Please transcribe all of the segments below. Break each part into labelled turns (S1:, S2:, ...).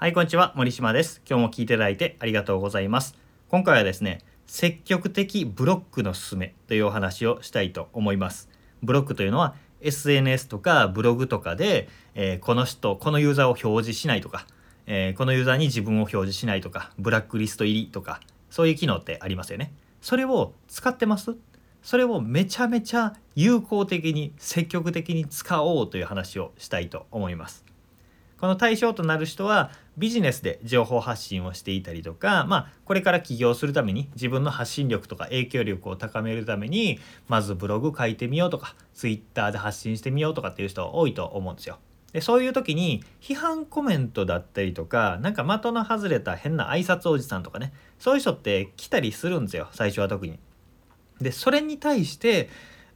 S1: はい、こんにちは。森島です。今日も聞いていただいてありがとうございます。今回はですね、積極的ブロックのすすめというお話をしたいと思います。ブロックというのは SNS とかブログとかで、えーこの人、このユーザーを表示しないとか、えーこのユーザーに自分を表示しないとか、ブラックリスト入りとか、そういう機能ってありますよね。それを使ってます？それをめちゃめちゃ有効的に積極的に使おうという話をしたいと思います。この対象となる人はビジネスで情報発信をしていたりとか、まあ、これから起業するために自分の発信力とか影響力を高めるためにまずブログ書いてみようとかツイッターで発信してみようとかっていう人多いと思うんですよ。でそういう時に批判コメントだったりとかなんか的の外れた変な挨拶おじさんとかねそういう人って来たりするんですよ最初は特に。でそれに対して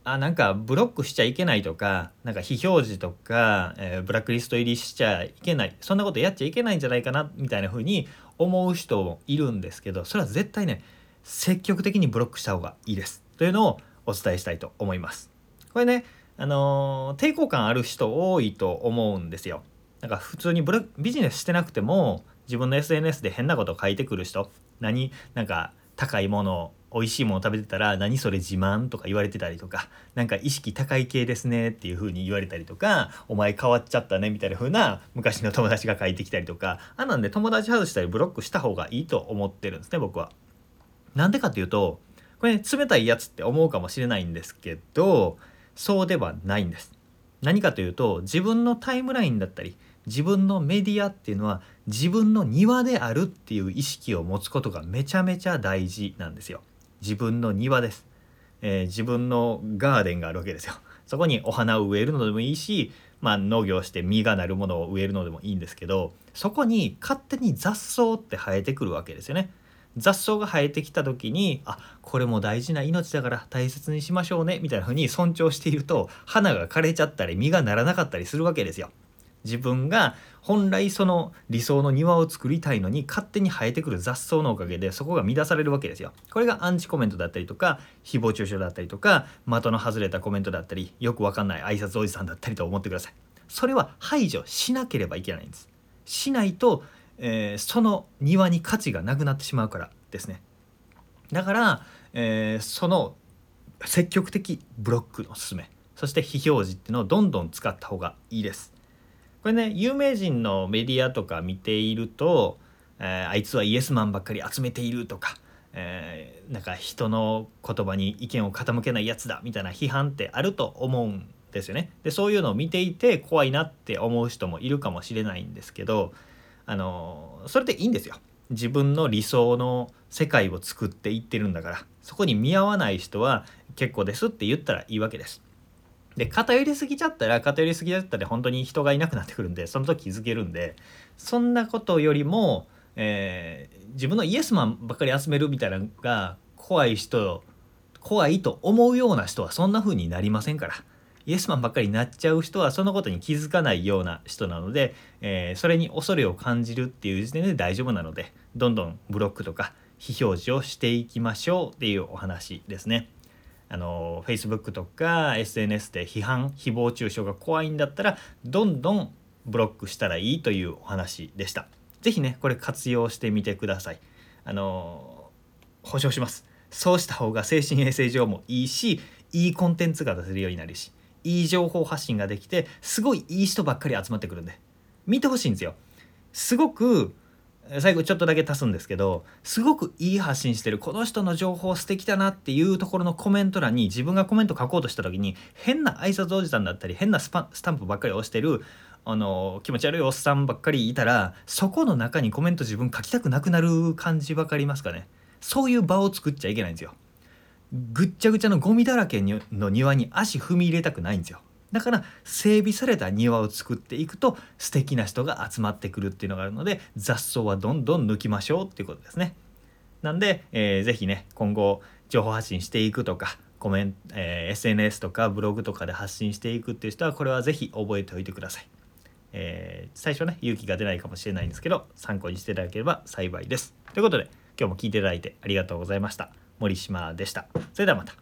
S1: あなんかブロックしちゃいけないとかなんか非表示とか、えーブラックリスト入りしちゃいけないそんなことやっちゃいけないんじゃないかなみたいな風に思う人もいるんですけどそれは絶対ね積極的にブロックした方がいいですというのをお伝えしたいと思います。これねあのー抵抗感ある人多いと思うんですよ。なんか普通にブロビジネスしてなくても自分の SNS で変なこと書いてくる人何なんか高いもの美味しいもの食べてたら何それ自慢とか言われてたりとかなんか意識高い系ですねっていう風に言われたりとかお前変わっちゃったねみたいな風な昔の友達が書いてきたりとかあなんで友達外したりブロックした方がいいと思ってるんですね僕は。なんでかっていうとこれね冷たいやつって思うかもしれないんですけどそうではないんです。何かというと自分のタイムラインだったり自分のメディアっていうのは自分の庭であるっていう意識を持つことがめちゃめちゃ大事なんですよ。自分の庭です、えー自分のガーデンがあるわけですよ。そこにお花を植えるのでもいいし、まあ、農業して実がなるものを植えるのでもいいんですけどそこに勝手に雑草って生えてくるわけですよね。雑草が生えてきた時にあこれも大事な命だから大切にしましょうねみたいな風に尊重していると花が枯れちゃったり実がならなかったりするわけですよ。自分が本来その理想の庭を作りたいのに勝手に生えてくる雑草のおかげでそこが乱されるわけですよ。これがアンチコメントだったりとか誹謗中傷だったりとか的の外れたコメントだったりよくわかんない挨拶おじさんだったりと思ってください。それは排除しなければいけないんです。しないと、えーその庭に価値がなくなってしまうからですね。だから、えーその積極的ブロックのおすすめそして非表示っていうのをどんどん使った方がいいです。これね有名人のメディアとか見ていると、えーあいつはイエスマンばっかり集めているとか、えーなんか人の言葉に意見を傾けないやつだみたいな批判ってあると思うんですよね。でそういうのを見ていて怖いなって思う人もいるかもしれないんですけどあのそれでいいんですよ。自分の理想の世界を作っていってるんだからそこに見合わない人は結構ですって言ったらいいわけです。で偏りすぎちゃったら偏りすぎちゃったら本当に人がいなくなってくるんでその時気づけるんでそんなことよりも、えー自分のイエスマンばっかり集めるみたいなのが怖い人怖いと思うような人はそんな風になりませんからイエスマンばっかりになっちゃう人はそのことに気づかないような人なので、えーそれに恐れを感じるっていう時点で大丈夫なのでどんどんブロックとか非表示をしていきましょうっていうお話ですね。あの Facebook とか SNS で批判誹謗中傷が怖いんだったらどんどんブロックしたらいいというお話でした。ぜひねこれ活用してみてください。あの保証します。そうした方が精神衛生上もいいしいいコンテンツが出せるようになるしいい情報発信ができてすごいいい人ばっかり集まってくるんで見てほしいんですよ。すごく最後ちょっとだけ足すんですけどすごくいい発信してるこの人の情報素敵だなっていうところのコメント欄に自分がコメント書こうとした時に変な挨拶おじさんだったり変なスパスタンプばっかり押してるあの気持ち悪いおっさんばっかりいたらそこの中にコメント自分書きたくなくなる感じ分かりますかね。そういう場を作っちゃいけないんですよ。ぐっちゃぐちゃのゴミだらけの庭に足踏み入れたくないんですよ。だから整備された庭を作っていくと素敵な人が集まってくるっていうのがあるので雑草はどんどん抜きましょうっていうことですね。なんで、えーぜひね今後情報発信していくとかコメント、えー SNS とかブログとかで発信していくっていう人はこれはぜひ覚えておいてください。えー最初ね勇気が出ないかもしれないんですけど参考にしていただければ幸いです。ということで今日も聞いていただいてありがとうございました。森島でした。それではまた。